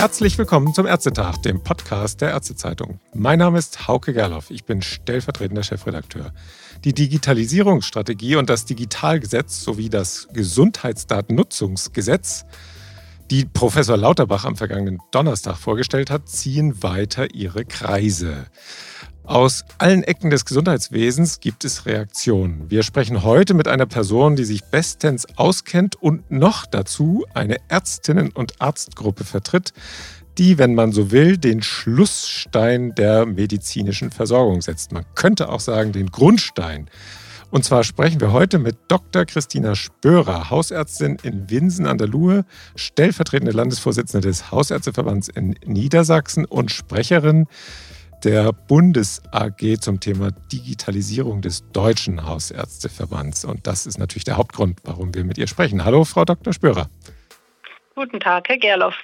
Herzlich willkommen zum Ärztetag, dem Podcast der Ärztezeitung. Mein Name ist Hauke Gerloff, ich bin stellvertretender Chefredakteur. Die Digitalisierungsstrategie und das Digitalgesetz sowie das Gesundheitsdatennutzungsgesetz, die Professor Lauterbach am vergangenen Donnerstag vorgestellt hat, ziehen weiter ihre Kreise. Aus allen Ecken des Gesundheitswesens gibt es Reaktionen. Wir sprechen heute mit einer Person, die sich bestens auskennt und noch dazu eine Ärztinnen- und Arztgruppe vertritt, die, wenn man so will, den Schlussstein der medizinischen Versorgung setzt. Man könnte auch sagen, den Grundstein. Und zwar sprechen wir heute mit Dr. Christina Spörer, Hausärztin in Winsen an der Luhe, stellvertretende Landesvorsitzende des Hausärzteverbands in Niedersachsen und Sprecherin der Bundes-AG zum Thema Digitalisierung des Deutschen Hausärzteverbands. Und das ist natürlich der Hauptgrund, warum wir mit ihr sprechen. Hallo, Frau Dr. Spörer. Guten Tag, Herr Gerloff.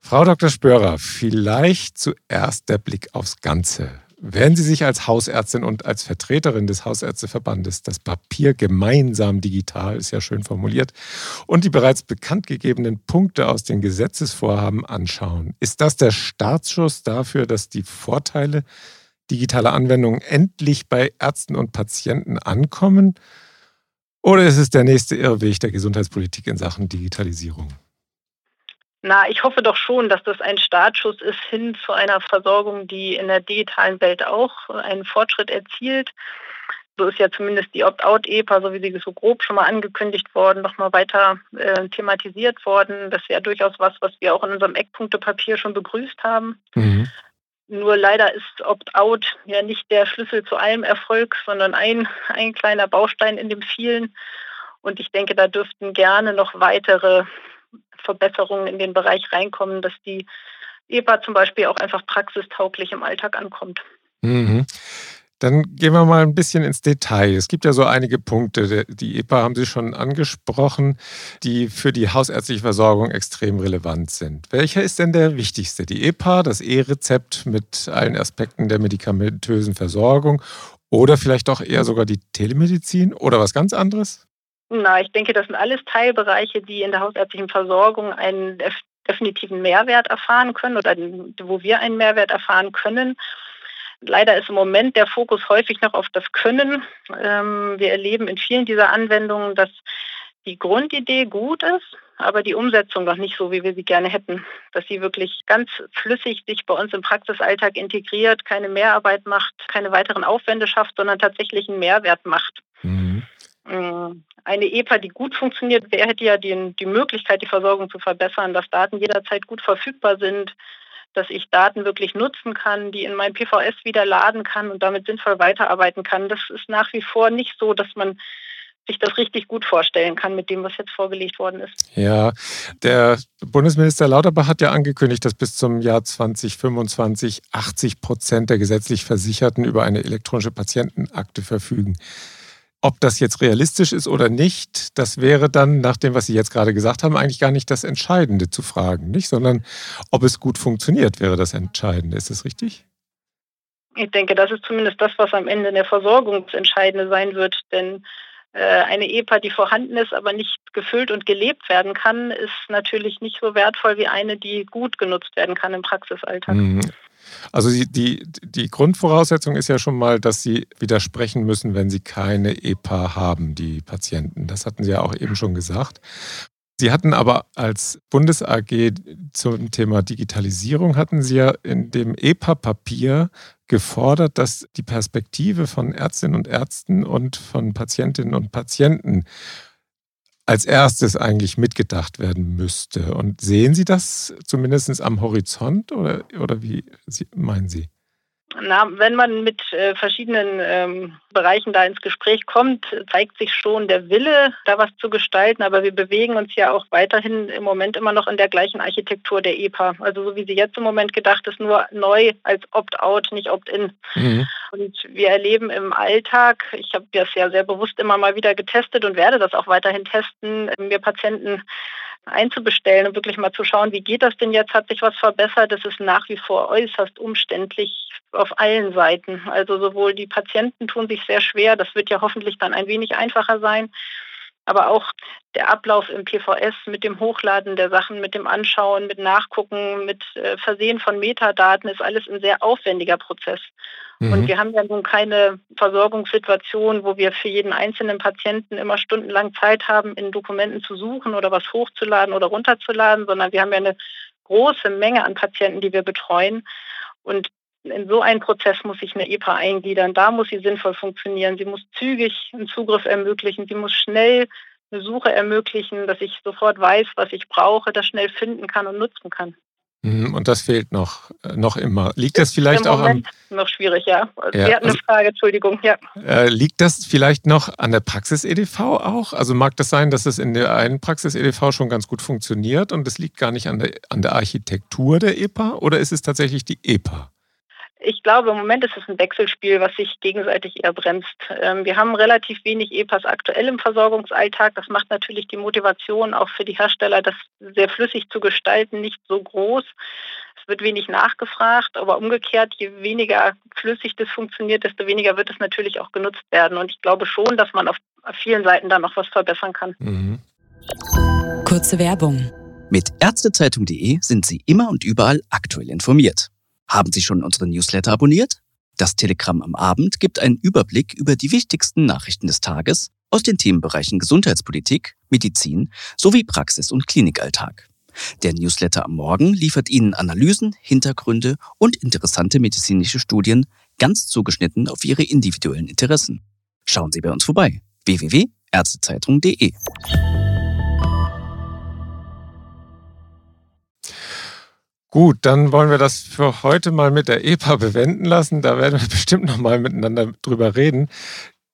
Frau Dr. Spörer, vielleicht zuerst der Blick aufs Ganze. Werden Sie sich als Hausärztin und als Vertreterin des Hausärzteverbandes das Papier gemeinsam digital, ist ja schön formuliert, und die bereits bekannt gegebenen Punkte aus den Gesetzesvorhaben anschauen? Ist das der Startschuss dafür, dass die Vorteile digitaler Anwendungen endlich bei Ärzten und Patienten ankommen? Oder ist es der nächste Irrweg der Gesundheitspolitik in Sachen Digitalisierung? Na, ich hoffe doch schon, dass das ein Startschuss ist hin zu einer Versorgung, die in der digitalen Welt auch einen Fortschritt erzielt. So ist ja zumindest die Opt-out-EPA, so wie sie so grob schon mal angekündigt worden, nochmal weiter äh, thematisiert worden. Das ist ja durchaus was, was wir auch in unserem Eckpunktepapier schon begrüßt haben. Mhm. Nur leider ist Opt-out ja nicht der Schlüssel zu allem Erfolg, sondern ein, ein kleiner Baustein in dem vielen. Und ich denke, da dürften gerne noch weitere Verbesserungen in den Bereich reinkommen, dass die EPA zum Beispiel auch einfach praxistauglich im Alltag ankommt. Mhm. Dann gehen wir mal ein bisschen ins Detail. Es gibt ja so einige Punkte, die EPA haben Sie schon angesprochen, die für die hausärztliche Versorgung extrem relevant sind. Welcher ist denn der wichtigste? Die EPA, das E-Rezept mit allen Aspekten der medikamentösen Versorgung oder vielleicht auch eher sogar die Telemedizin oder was ganz anderes? Na, ich denke, das sind alles Teilbereiche, die in der hausärztlichen Versorgung einen definitiven Mehrwert erfahren können oder wo wir einen Mehrwert erfahren können. Leider ist im Moment der Fokus häufig noch auf das Können. Ähm, wir erleben in vielen dieser Anwendungen, dass die Grundidee gut ist, aber die Umsetzung noch nicht so, wie wir sie gerne hätten. Dass sie wirklich ganz flüssig sich bei uns im Praxisalltag integriert, keine Mehrarbeit macht, keine weiteren Aufwände schafft, sondern tatsächlich einen Mehrwert macht. Mhm. Mm, eine EPA, die gut funktioniert, wer hätte ja die, die Möglichkeit, die Versorgung zu verbessern, dass Daten jederzeit gut verfügbar sind, dass ich Daten wirklich nutzen kann, die in mein PVS wieder laden kann und damit sinnvoll weiterarbeiten kann. Das ist nach wie vor nicht so, dass man sich das richtig gut vorstellen kann mit dem, was jetzt vorgelegt worden ist. Ja, der Bundesminister Lauterbach hat ja angekündigt, dass bis zum Jahr 2025 80 Prozent der gesetzlich Versicherten über eine elektronische Patientenakte verfügen. Ob das jetzt realistisch ist oder nicht, das wäre dann, nach dem, was Sie jetzt gerade gesagt haben, eigentlich gar nicht das Entscheidende zu fragen, nicht? Sondern ob es gut funktioniert, wäre das Entscheidende. Ist das richtig? Ich denke, das ist zumindest das, was am Ende in der Versorgung das Entscheidende sein wird. Denn äh, eine EPA, die vorhanden ist, aber nicht gefüllt und gelebt werden kann, ist natürlich nicht so wertvoll wie eine, die gut genutzt werden kann im Praxisalltag. Also die, die, die Grundvoraussetzung ist ja schon mal, dass Sie widersprechen müssen, wenn Sie keine EPA haben, die Patienten. Das hatten Sie ja auch eben schon gesagt. Sie hatten aber als Bundes-AG zum Thema Digitalisierung, hatten Sie ja in dem EPA-Papier gefordert, dass die Perspektive von Ärztinnen und Ärzten und von Patientinnen und Patienten als erstes eigentlich mitgedacht werden müsste. Und sehen Sie das zumindest am Horizont oder, oder wie meinen Sie? Na, wenn man mit äh, verschiedenen ähm, Bereichen da ins Gespräch kommt, zeigt sich schon der Wille, da was zu gestalten. Aber wir bewegen uns ja auch weiterhin im Moment immer noch in der gleichen Architektur der EPA. Also so wie sie jetzt im Moment gedacht ist, nur neu als Opt-out, nicht Opt-in. Mhm. Und wir erleben im Alltag, ich habe das ja sehr bewusst immer mal wieder getestet und werde das auch weiterhin testen, mir Patienten einzubestellen und wirklich mal zu schauen, wie geht das denn jetzt? Hat sich was verbessert? Das ist nach wie vor äußerst umständlich auf allen Seiten. Also sowohl die Patienten tun sich sehr schwer, das wird ja hoffentlich dann ein wenig einfacher sein, aber auch der Ablauf im PVS mit dem Hochladen der Sachen, mit dem Anschauen, mit Nachgucken, mit äh, Versehen von Metadaten ist alles ein sehr aufwendiger Prozess. Mhm. Und wir haben ja nun keine Versorgungssituation, wo wir für jeden einzelnen Patienten immer stundenlang Zeit haben, in Dokumenten zu suchen oder was hochzuladen oder runterzuladen, sondern wir haben ja eine große Menge an Patienten, die wir betreuen. Und in so einen Prozess muss sich eine EPA eingliedern. Da muss sie sinnvoll funktionieren. Sie muss zügig einen Zugriff ermöglichen. Sie muss schnell eine Suche ermöglichen, dass ich sofort weiß, was ich brauche, das schnell finden kann und nutzen kann. Mhm, und das fehlt noch, äh, noch immer. Liegt das vielleicht auch am. Noch schwierig, ja. Sie ja, hatten eine also, Frage, Entschuldigung, ja. Äh, liegt das vielleicht noch an der Praxis-EDV auch? Also mag das sein, dass es in der einen Praxis-EDV schon ganz gut funktioniert und es liegt gar nicht an der, an der Architektur der EPA oder ist es tatsächlich die EPA? Ich glaube, im Moment ist es ein Wechselspiel, was sich gegenseitig eher bremst. Ähm, wir haben relativ wenig EPAs aktuell im Versorgungsalltag. Das macht natürlich die Motivation auch für die Hersteller, das sehr flüssig zu gestalten, nicht so groß. Es wird wenig nachgefragt, aber umgekehrt, je weniger flüssig das funktioniert, desto weniger wird es natürlich auch genutzt werden. Und ich glaube schon, dass man auf vielen Seiten da noch was verbessern kann. Mhm. Kurze Werbung. Mit Ärztezeitung.de sind Sie immer und überall aktuell informiert. Haben Sie schon unseren Newsletter abonniert? Das Telegramm am Abend gibt einen Überblick über die wichtigsten Nachrichten des Tages aus den Themenbereichen Gesundheitspolitik, Medizin sowie Praxis- und Klinikalltag. Der Newsletter am Morgen liefert Ihnen Analysen, Hintergründe und interessante medizinische Studien, ganz zugeschnitten auf Ihre individuellen Interessen. Schauen Sie bei uns vorbei. www.ärztezeitung.de Gut, dann wollen wir das für heute mal mit der EPA bewenden lassen. Da werden wir bestimmt noch mal miteinander drüber reden.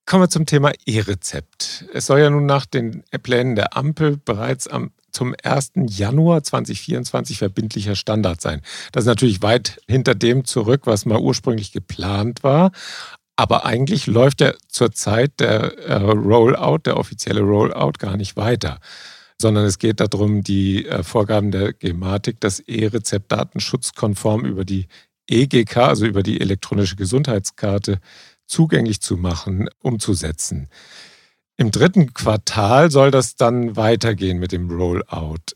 Kommen wir zum Thema E-Rezept. Es soll ja nun nach den Plänen der Ampel bereits am, zum 1. Januar 2024 verbindlicher Standard sein. Das ist natürlich weit hinter dem zurück, was mal ursprünglich geplant war. Aber eigentlich läuft ja zurzeit der äh, Rollout, der offizielle Rollout gar nicht weiter sondern es geht darum, die äh, Vorgaben der Gematik, das E-Rezept datenschutzkonform über die EGK, also über die elektronische Gesundheitskarte, zugänglich zu machen, umzusetzen. Im dritten Quartal soll das dann weitergehen mit dem Rollout.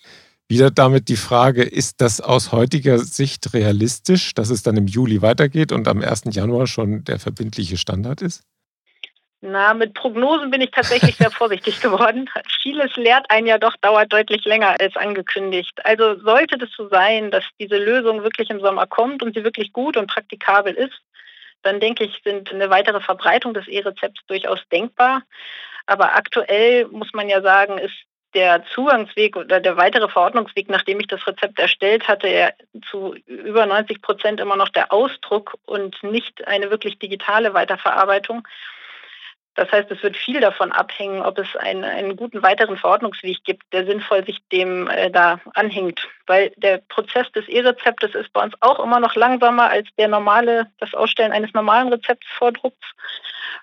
Wieder damit die Frage, ist das aus heutiger Sicht realistisch, dass es dann im Juli weitergeht und am 1. Januar schon der verbindliche Standard ist? Na, mit Prognosen bin ich tatsächlich sehr vorsichtig geworden. Vieles lehrt einen ja doch, dauert deutlich länger als angekündigt. Also sollte das so sein, dass diese Lösung wirklich im Sommer kommt und sie wirklich gut und praktikabel ist, dann denke ich, sind eine weitere Verbreitung des E-Rezepts durchaus denkbar. Aber aktuell muss man ja sagen, ist der Zugangsweg oder der weitere Verordnungsweg, nachdem ich das Rezept erstellt hatte, ja zu über 90 Prozent immer noch der Ausdruck und nicht eine wirklich digitale Weiterverarbeitung. Das heißt, es wird viel davon abhängen, ob es einen, einen guten weiteren Verordnungsweg gibt, der sinnvoll sich dem äh, da anhängt. Weil der Prozess des E-Rezeptes ist bei uns auch immer noch langsamer als der normale, das Ausstellen eines normalen Rezeptvordrucks.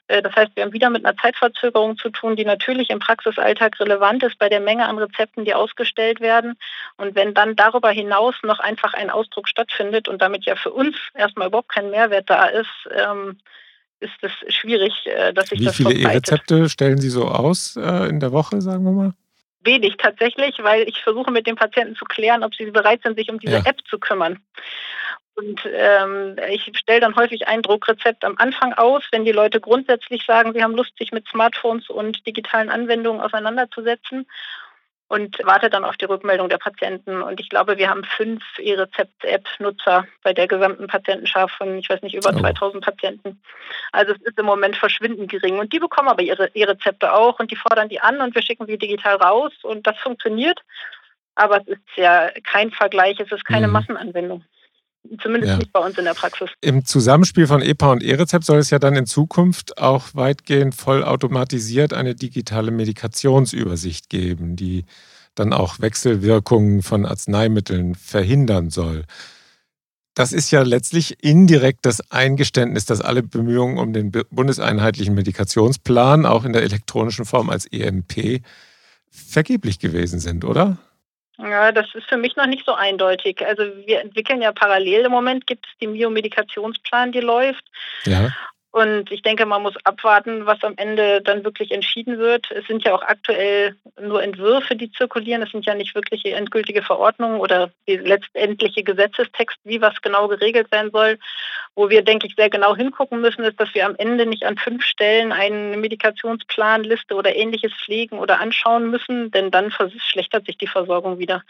Äh, das heißt, wir haben wieder mit einer Zeitverzögerung zu tun, die natürlich im Praxisalltag relevant ist bei der Menge an Rezepten, die ausgestellt werden. Und wenn dann darüber hinaus noch einfach ein Ausdruck stattfindet und damit ja für uns erstmal überhaupt kein Mehrwert da ist, ähm, ist es schwierig, äh, dass sich Wie das viele E-Rezepte stellen Sie so aus äh, in der Woche, sagen wir mal? Wenig tatsächlich, weil ich versuche mit den Patienten zu klären, ob sie bereit sind, sich um diese ja. App zu kümmern. Und ähm, ich stelle dann häufig ein Druckrezept am Anfang aus, wenn die Leute grundsätzlich sagen, sie haben Lust, sich mit Smartphones und digitalen Anwendungen auseinanderzusetzen und warte dann auf die Rückmeldung der Patienten. Und ich glaube, wir haben fünf E-Rezept-App-Nutzer bei der gesamten Patientenschar von, ich weiß nicht, über oh. 2000 Patienten. Also es ist im Moment verschwindend gering. Und die bekommen aber ihre E-Rezepte auch und die fordern die an und wir schicken sie digital raus und das funktioniert. Aber es ist ja kein Vergleich, es ist keine mhm. Massenanwendung. Zumindest ja. nicht bei uns in der Praxis. Im Zusammenspiel von EPA und E-Rezept soll es ja dann in Zukunft auch weitgehend vollautomatisiert eine digitale Medikationsübersicht geben, die dann auch Wechselwirkungen von Arzneimitteln verhindern soll. Das ist ja letztlich indirekt das Eingeständnis, dass alle Bemühungen um den bundeseinheitlichen Medikationsplan auch in der elektronischen Form als EMP vergeblich gewesen sind, oder? Ja, das ist für mich noch nicht so eindeutig. Also wir entwickeln ja parallel im Moment, gibt es den Biomedikationsplan, die läuft. Ja. Und ich denke, man muss abwarten, was am Ende dann wirklich entschieden wird. Es sind ja auch aktuell nur Entwürfe, die zirkulieren. Es sind ja nicht wirkliche endgültige Verordnungen oder die letztendliche Gesetzestext, wie was genau geregelt sein soll. Wo wir, denke ich, sehr genau hingucken müssen, ist, dass wir am Ende nicht an fünf Stellen eine Medikationsplanliste oder ähnliches pflegen oder anschauen müssen, denn dann verschlechtert sich die Versorgung wieder.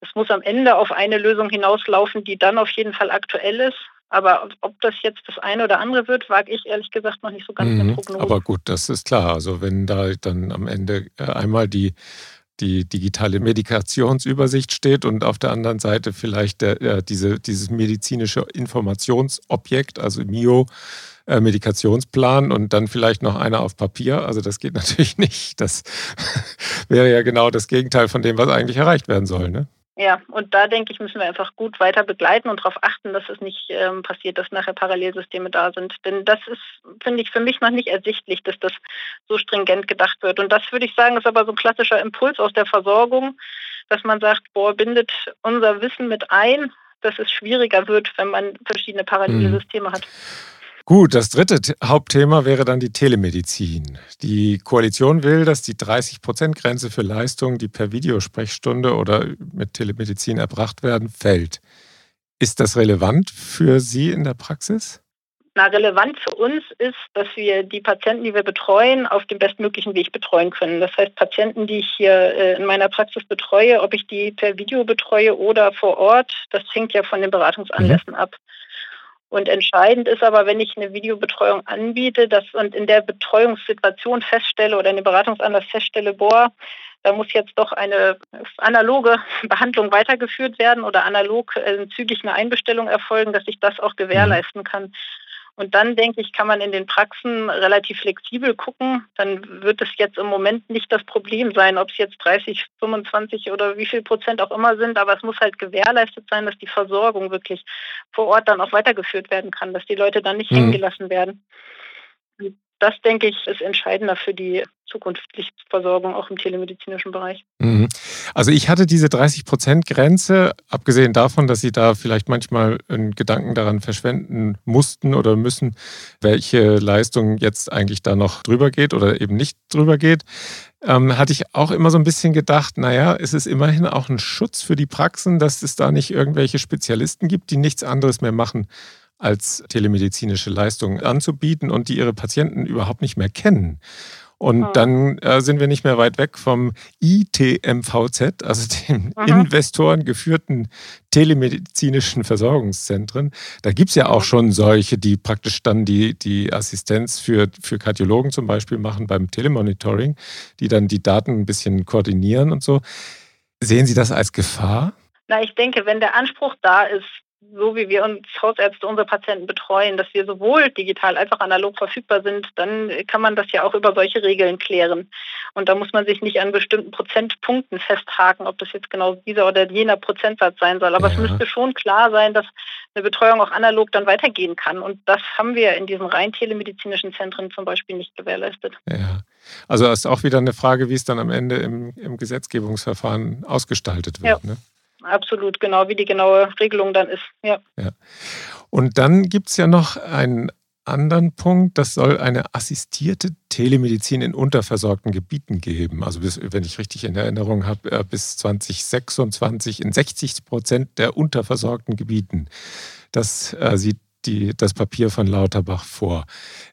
Es muss am Ende auf eine Lösung hinauslaufen, die dann auf jeden Fall aktuell ist aber ob das jetzt das eine oder andere wird, wage ich ehrlich gesagt noch nicht so ganz mhm, eine Prognose. Aber gut, das ist klar. Also wenn da dann am Ende äh, einmal die die digitale Medikationsübersicht steht und auf der anderen Seite vielleicht der, äh, diese, dieses medizinische Informationsobjekt, also MIO, äh, Medikationsplan und dann vielleicht noch einer auf Papier. Also das geht natürlich nicht. Das wäre ja genau das Gegenteil von dem, was eigentlich erreicht werden soll. Ne? Ja, und da denke ich, müssen wir einfach gut weiter begleiten und darauf achten, dass es nicht ähm, passiert, dass nachher Parallelsysteme da sind. Denn das ist, finde ich, für mich noch nicht ersichtlich, dass das so stringent gedacht wird. Und das würde ich sagen, ist aber so ein klassischer Impuls aus der Versorgung, dass man sagt, boah, bindet unser Wissen mit ein, dass es schwieriger wird, wenn man verschiedene Parallelsysteme mhm. hat. Gut, das dritte Hauptthema wäre dann die Telemedizin. Die Koalition will, dass die 30-Prozent-Grenze für Leistungen, die per Videosprechstunde oder mit Telemedizin erbracht werden, fällt. Ist das relevant für Sie in der Praxis? Na, relevant für uns ist, dass wir die Patienten, die wir betreuen, auf dem bestmöglichen Weg betreuen können. Das heißt, Patienten, die ich hier äh, in meiner Praxis betreue, ob ich die per Video betreue oder vor Ort, das hängt ja von den Beratungsanlässen mhm. ab. Und entscheidend ist aber, wenn ich eine Videobetreuung anbiete dass, und in der Betreuungssituation feststelle oder eine Beratungsanlass feststelle, boah, da muss jetzt doch eine analoge Behandlung weitergeführt werden oder analog äh, zügig eine Einbestellung erfolgen, dass ich das auch gewährleisten kann. Und dann denke ich, kann man in den Praxen relativ flexibel gucken. Dann wird es jetzt im Moment nicht das Problem sein, ob es jetzt 30, 25 oder wie viel Prozent auch immer sind. Aber es muss halt gewährleistet sein, dass die Versorgung wirklich vor Ort dann auch weitergeführt werden kann, dass die Leute dann nicht mhm. hängen gelassen werden das, denke ich, ist entscheidender für die zukünftige Versorgung auch im telemedizinischen Bereich. Mhm. Also ich hatte diese 30-Prozent-Grenze, abgesehen davon, dass Sie da vielleicht manchmal einen Gedanken daran verschwenden mussten oder müssen, welche Leistung jetzt eigentlich da noch drüber geht oder eben nicht drüber geht, ähm, hatte ich auch immer so ein bisschen gedacht, naja, es ist immerhin auch ein Schutz für die Praxen, dass es da nicht irgendwelche Spezialisten gibt, die nichts anderes mehr machen als telemedizinische Leistungen anzubieten und die ihre Patienten überhaupt nicht mehr kennen. Und hm. dann äh, sind wir nicht mehr weit weg vom ITMVZ, also den Aha. Investoren geführten telemedizinischen Versorgungszentren. Da gibt es ja auch schon solche, die praktisch dann die, die Assistenz für, für Kardiologen zum Beispiel machen beim Telemonitoring, die dann die Daten ein bisschen koordinieren und so. Sehen Sie das als Gefahr? Na, ich denke, wenn der Anspruch da ist, so wie wir uns Hausärzte unsere Patienten betreuen, dass wir sowohl digital als auch analog verfügbar sind, dann kann man das ja auch über solche Regeln klären. Und da muss man sich nicht an bestimmten Prozentpunkten festhaken, ob das jetzt genau dieser oder jener Prozentsatz sein soll. Aber ja. es müsste schon klar sein, dass eine Betreuung auch analog dann weitergehen kann. Und das haben wir in diesen rein telemedizinischen Zentren zum Beispiel nicht gewährleistet. Ja. Also ist auch wieder eine Frage, wie es dann am Ende im, im Gesetzgebungsverfahren ausgestaltet wird. Ja. Ne? Absolut, genau wie die genaue Regelung dann ist. Ja. ja. Und dann gibt es ja noch einen anderen Punkt, das soll eine assistierte Telemedizin in unterversorgten Gebieten geben. Also bis, wenn ich richtig in Erinnerung habe, äh, bis 2026 in 60 Prozent der unterversorgten Gebieten. Das äh, sieht die, das Papier von Lauterbach vor.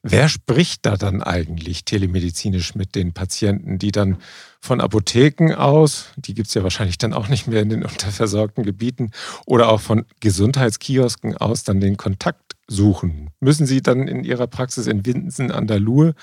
Wer spricht da dann eigentlich telemedizinisch mit den Patienten, die dann von Apotheken aus, die gibt es ja wahrscheinlich dann auch nicht mehr in den unterversorgten Gebieten, oder auch von Gesundheitskiosken aus dann den Kontakt suchen? Müssen Sie dann in Ihrer Praxis in Winsen an der Luhe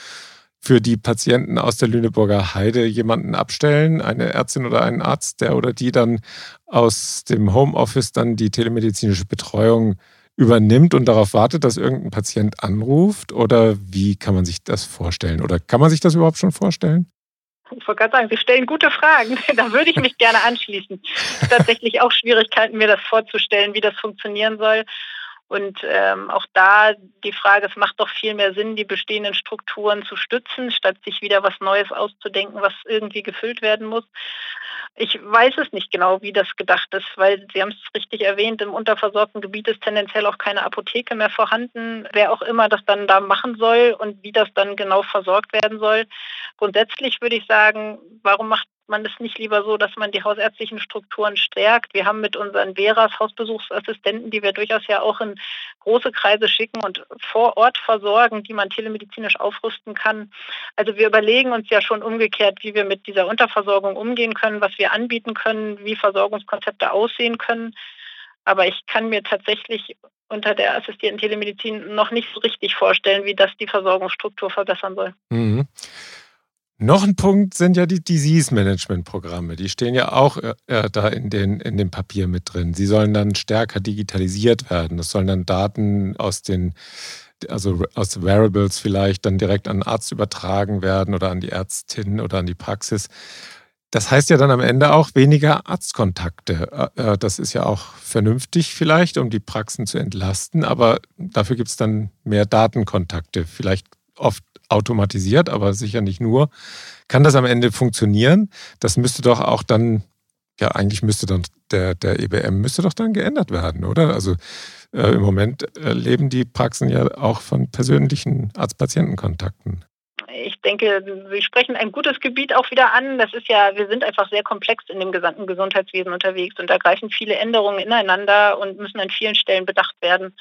für die Patienten aus der Lüneburger Heide jemanden abstellen, eine Ärztin oder einen Arzt, der oder die dann aus dem Homeoffice dann die telemedizinische Betreuung übernimmt und darauf wartet, dass irgendein Patient anruft? Oder wie kann man sich das vorstellen? Oder kann man sich das überhaupt schon vorstellen? Ich wollte gerade sagen, Sie stellen gute Fragen. da würde ich mich gerne anschließen. Tatsächlich auch Schwierigkeiten, mir das vorzustellen, wie das funktionieren soll. Und ähm, auch da die Frage, es macht doch viel mehr Sinn, die bestehenden Strukturen zu stützen, statt sich wieder was Neues auszudenken, was irgendwie gefüllt werden muss. Ich weiß es nicht genau, wie das gedacht ist, weil Sie haben es richtig erwähnt, im unterversorgten Gebiet ist tendenziell auch keine Apotheke mehr vorhanden. Wer auch immer das dann da machen soll und wie das dann genau versorgt werden soll. Grundsätzlich würde ich sagen, warum macht man es nicht lieber so, dass man die hausärztlichen Strukturen stärkt. Wir haben mit unseren Veras Hausbesuchsassistenten, die wir durchaus ja auch in große Kreise schicken und vor Ort versorgen, die man telemedizinisch aufrüsten kann. Also wir überlegen uns ja schon umgekehrt, wie wir mit dieser Unterversorgung umgehen können, was wir anbieten können, wie Versorgungskonzepte aussehen können. Aber ich kann mir tatsächlich unter der assistierten Telemedizin noch nicht so richtig vorstellen, wie das die Versorgungsstruktur verbessern soll. Mhm. Noch ein Punkt sind ja die Disease-Management-Programme. Die stehen ja auch äh, äh, da in, den, in dem Papier mit drin. Sie sollen dann stärker digitalisiert werden. Es sollen dann Daten aus den, also aus Variables vielleicht dann direkt an den Arzt übertragen werden oder an die Ärztin oder an die Praxis. Das heißt ja dann am Ende auch weniger Arztkontakte. Äh, äh, das ist ja auch vernünftig vielleicht, um die Praxen zu entlasten, aber dafür gibt es dann mehr Datenkontakte. Vielleicht oft automatisiert, aber sicher nicht nur. Kann das am Ende funktionieren? Das müsste doch auch dann, ja, eigentlich müsste dann der, der EBM müsste doch dann geändert werden, oder? Also äh, im Moment äh, leben die Praxen ja auch von persönlichen Arzt-Patienten-Kontakten ich denke, Sie sprechen ein gutes Gebiet auch wieder an. Das ist ja, wir sind einfach sehr komplex in dem gesamten Gesundheitswesen unterwegs und da greifen viele Änderungen ineinander und müssen an vielen Stellen bedacht werden.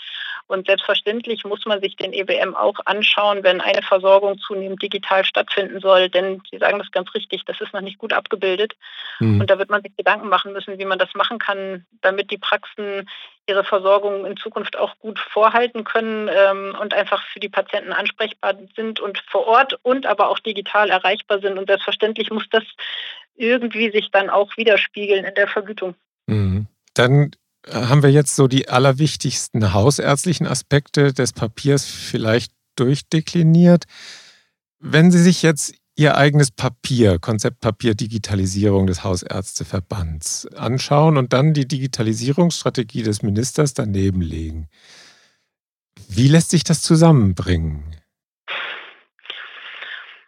Und selbstverständlich muss man sich den EBM auch anschauen, wenn eine Versorgung zunehmend digital stattfinden soll. Denn Sie sagen das ganz richtig, das ist noch nicht gut abgebildet. Mhm. Und da wird man sich Gedanken machen müssen, wie man das machen kann, damit die Praxen ihre Versorgung in Zukunft auch gut vorhalten können ähm, und einfach für die Patienten ansprechbar sind und vor Ort und aber auch digital erreichbar sind. Und selbstverständlich muss das irgendwie sich dann auch widerspiegeln in der Vergütung. Mhm. Dann haben wir jetzt so die allerwichtigsten hausärztlichen Aspekte des Papiers vielleicht durchdekliniert. Wenn Sie sich jetzt Ihr eigenes Papier, Konzeptpapier Digitalisierung des Hausärzteverbands anschauen und dann die Digitalisierungsstrategie des Ministers daneben legen. Wie lässt sich das zusammenbringen?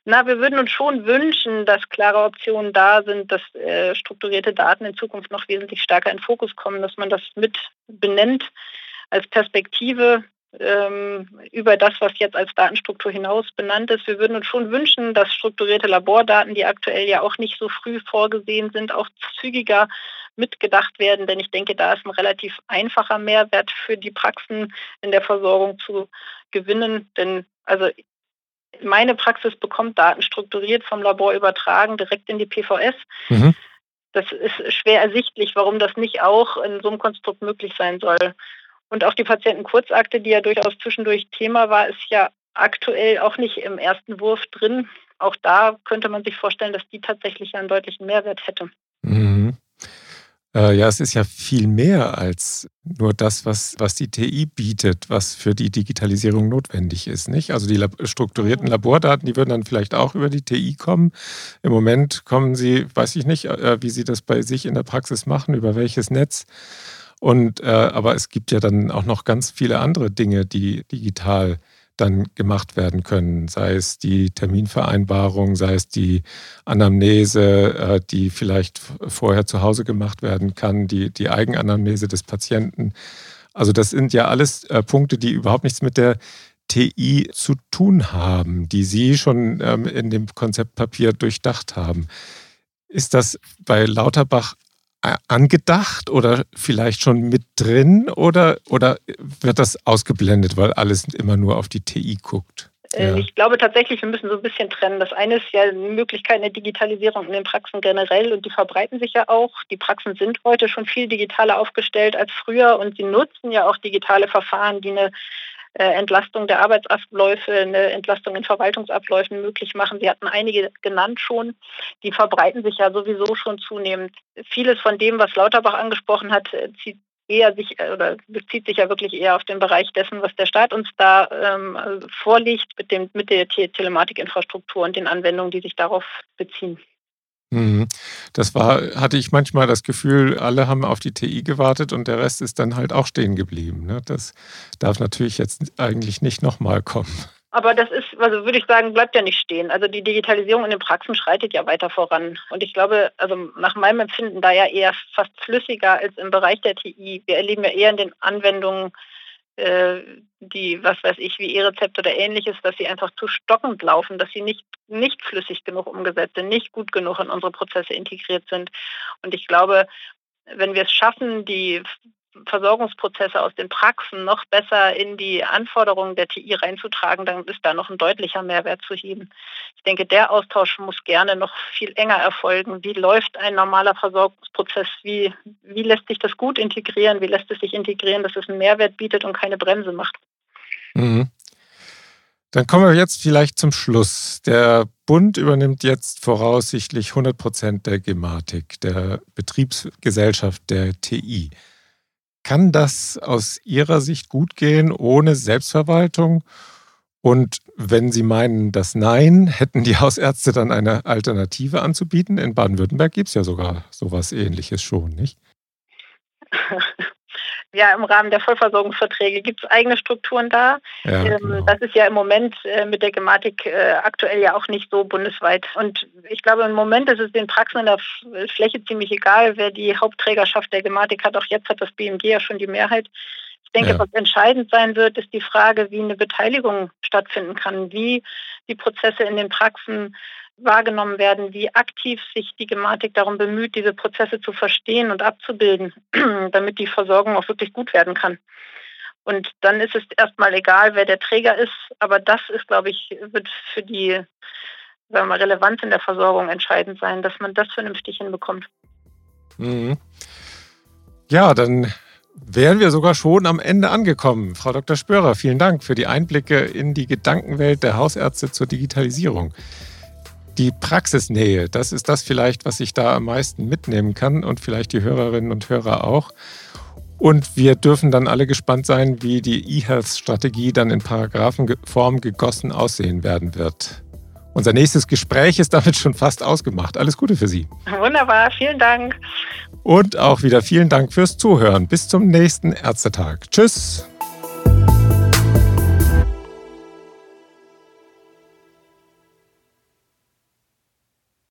Na, wir würden uns schon wünschen, dass klare Optionen da sind, dass äh, strukturierte Daten in Zukunft noch wesentlich stärker in Fokus kommen, dass man das mit benennt als Perspektive ähm, über das, was jetzt als Datenstruktur hinaus benannt ist. Wir würden uns schon wünschen, dass strukturierte Labordaten, die aktuell ja auch nicht so früh vorgesehen sind, auch zügiger mitgedacht werden, denn ich denke, da ist ein relativ einfacher Mehrwert für die Praxen in der Versorgung zu gewinnen. Denn also meine Praxis bekommt Daten strukturiert vom Labor übertragen, direkt in die PVS. Mhm. Das ist schwer ersichtlich, warum das nicht auch in so einem Konstrukt möglich sein soll. Und auch die Patientenkurzakte, die ja durchaus zwischendurch Thema war, ist ja aktuell auch nicht im ersten Wurf drin. Auch da könnte man sich vorstellen, dass die tatsächlich einen deutlichen Mehrwert hätte. Mhm. Äh, ja, es ist ja viel mehr als nur das, was, was die TI bietet, was für die Digitalisierung notwendig ist. Nicht? Also die strukturierten mhm. Labordaten, die würden dann vielleicht auch über die TI kommen. Im Moment kommen sie, weiß ich nicht, äh, wie sie das bei sich in der Praxis machen, über welches Netz. Und äh, aber es gibt ja dann auch noch ganz viele andere Dinge, die digital dann gemacht werden können, sei es die Terminvereinbarung, sei es die Anamnese, äh, die vielleicht vorher zu Hause gemacht werden kann, die, die Eigenanamnese des Patienten. Also das sind ja alles äh, Punkte, die überhaupt nichts mit der TI zu tun haben, die Sie schon ähm, in dem Konzeptpapier durchdacht haben. Ist das bei Lauterbach angedacht oder vielleicht schon mit drin oder, oder wird das ausgeblendet, weil alles immer nur auf die TI guckt? Äh, ja. Ich glaube tatsächlich, wir müssen so ein bisschen trennen. Das eine ist ja Möglichkeiten der Digitalisierung in den Praxen generell und die verbreiten sich ja auch. Die Praxen sind heute schon viel digitaler aufgestellt als früher und sie nutzen ja auch digitale Verfahren, die eine Entlastung der Arbeitsabläufe, eine Entlastung in Verwaltungsabläufen möglich machen. Sie hatten einige genannt schon. Die verbreiten sich ja sowieso schon zunehmend. Vieles von dem, was Lauterbach angesprochen hat, äh, zieht eher sich äh, oder bezieht sich ja wirklich eher auf den Bereich dessen, was der Staat uns da ähm, vorlegt mit dem mit der Telematikinfrastruktur und den Anwendungen, die sich darauf beziehen. Mhm. Das war, hatte ich manchmal das Gefühl, alle haben auf die TI gewartet und der Rest ist dann halt auch stehen geblieben. Ne? Das darf natürlich jetzt eigentlich nicht nochmal kommen. aber das ist, also würde ich sagen, bleibt ja nicht stehen. Also die Digitalisierung in den Praxen schreitet ja weiter voran. Und ich glaube, also nach meinem Empfinden da ja eher fast flüssiger als im Bereich der TI. Wir erleben ja eher in den Anwendungen, die, was weiß ich, wie E-Rezept oder ähnliches, dass sie einfach zu stockend laufen, dass sie nicht, nicht flüssig genug umgesetzt sind, nicht gut genug in unsere Prozesse integriert sind. Und ich glaube, wenn wir es schaffen, die Versorgungsprozesse aus den Praxen noch besser in die Anforderungen der TI reinzutragen, dann ist da noch ein deutlicher Mehrwert zu heben. Ich denke, der Austausch muss gerne noch viel enger erfolgen. Wie läuft ein normaler Versorgungsprozess? Wie, wie lässt sich das gut integrieren? Wie lässt es sich integrieren, dass es einen Mehrwert bietet und keine Bremse macht? Mhm. Dann kommen wir jetzt vielleicht zum Schluss. Der Bund übernimmt jetzt voraussichtlich 100 Prozent der Gematik, der Betriebsgesellschaft der TI. Kann das aus Ihrer Sicht gut gehen ohne Selbstverwaltung? Und wenn Sie meinen, dass nein, hätten die Hausärzte dann eine Alternative anzubieten? In Baden-Württemberg gibt es ja sogar sowas ähnliches schon, nicht? ja, im Rahmen der Vollversorgungsverträge gibt es eigene Strukturen da. Ja, ähm, genau. Das ist ja im Moment äh, mit der Gematik äh, aktuell ja auch nicht so bundesweit. Und ich glaube, im Moment ist es den Praxen in der Fläche ziemlich egal, wer die Hauptträgerschaft der Gematik hat. Auch jetzt hat das BMG ja schon die Mehrheit. Ich denke, ja. was entscheidend sein wird, ist die Frage, wie eine Beteiligung stattfinden kann, wie die Prozesse in den Praxen wahrgenommen werden, wie aktiv sich die Gematik darum bemüht, diese Prozesse zu verstehen und abzubilden, damit die Versorgung auch wirklich gut werden kann. Und dann ist es erstmal egal, wer der Träger ist, aber das ist, glaube ich, wird für die sagen wir Relevanz in der Versorgung entscheidend sein, dass man das vernünftig hinbekommt. Mhm. Ja, dann wären wir sogar schon am Ende angekommen. Frau Dr. Spörer, vielen Dank für die Einblicke in die Gedankenwelt der Hausärzte zur Digitalisierung. Die Praxisnähe, das ist das vielleicht, was ich da am meisten mitnehmen kann und vielleicht die Hörerinnen und Hörer auch. Und wir dürfen dann alle gespannt sein, wie die E-Health-Strategie dann in Paragraphenform gegossen aussehen werden wird. Unser nächstes Gespräch ist damit schon fast ausgemacht. Alles Gute für Sie. Wunderbar, vielen Dank. Und auch wieder vielen Dank fürs Zuhören. Bis zum nächsten Ärztetag. Tschüss.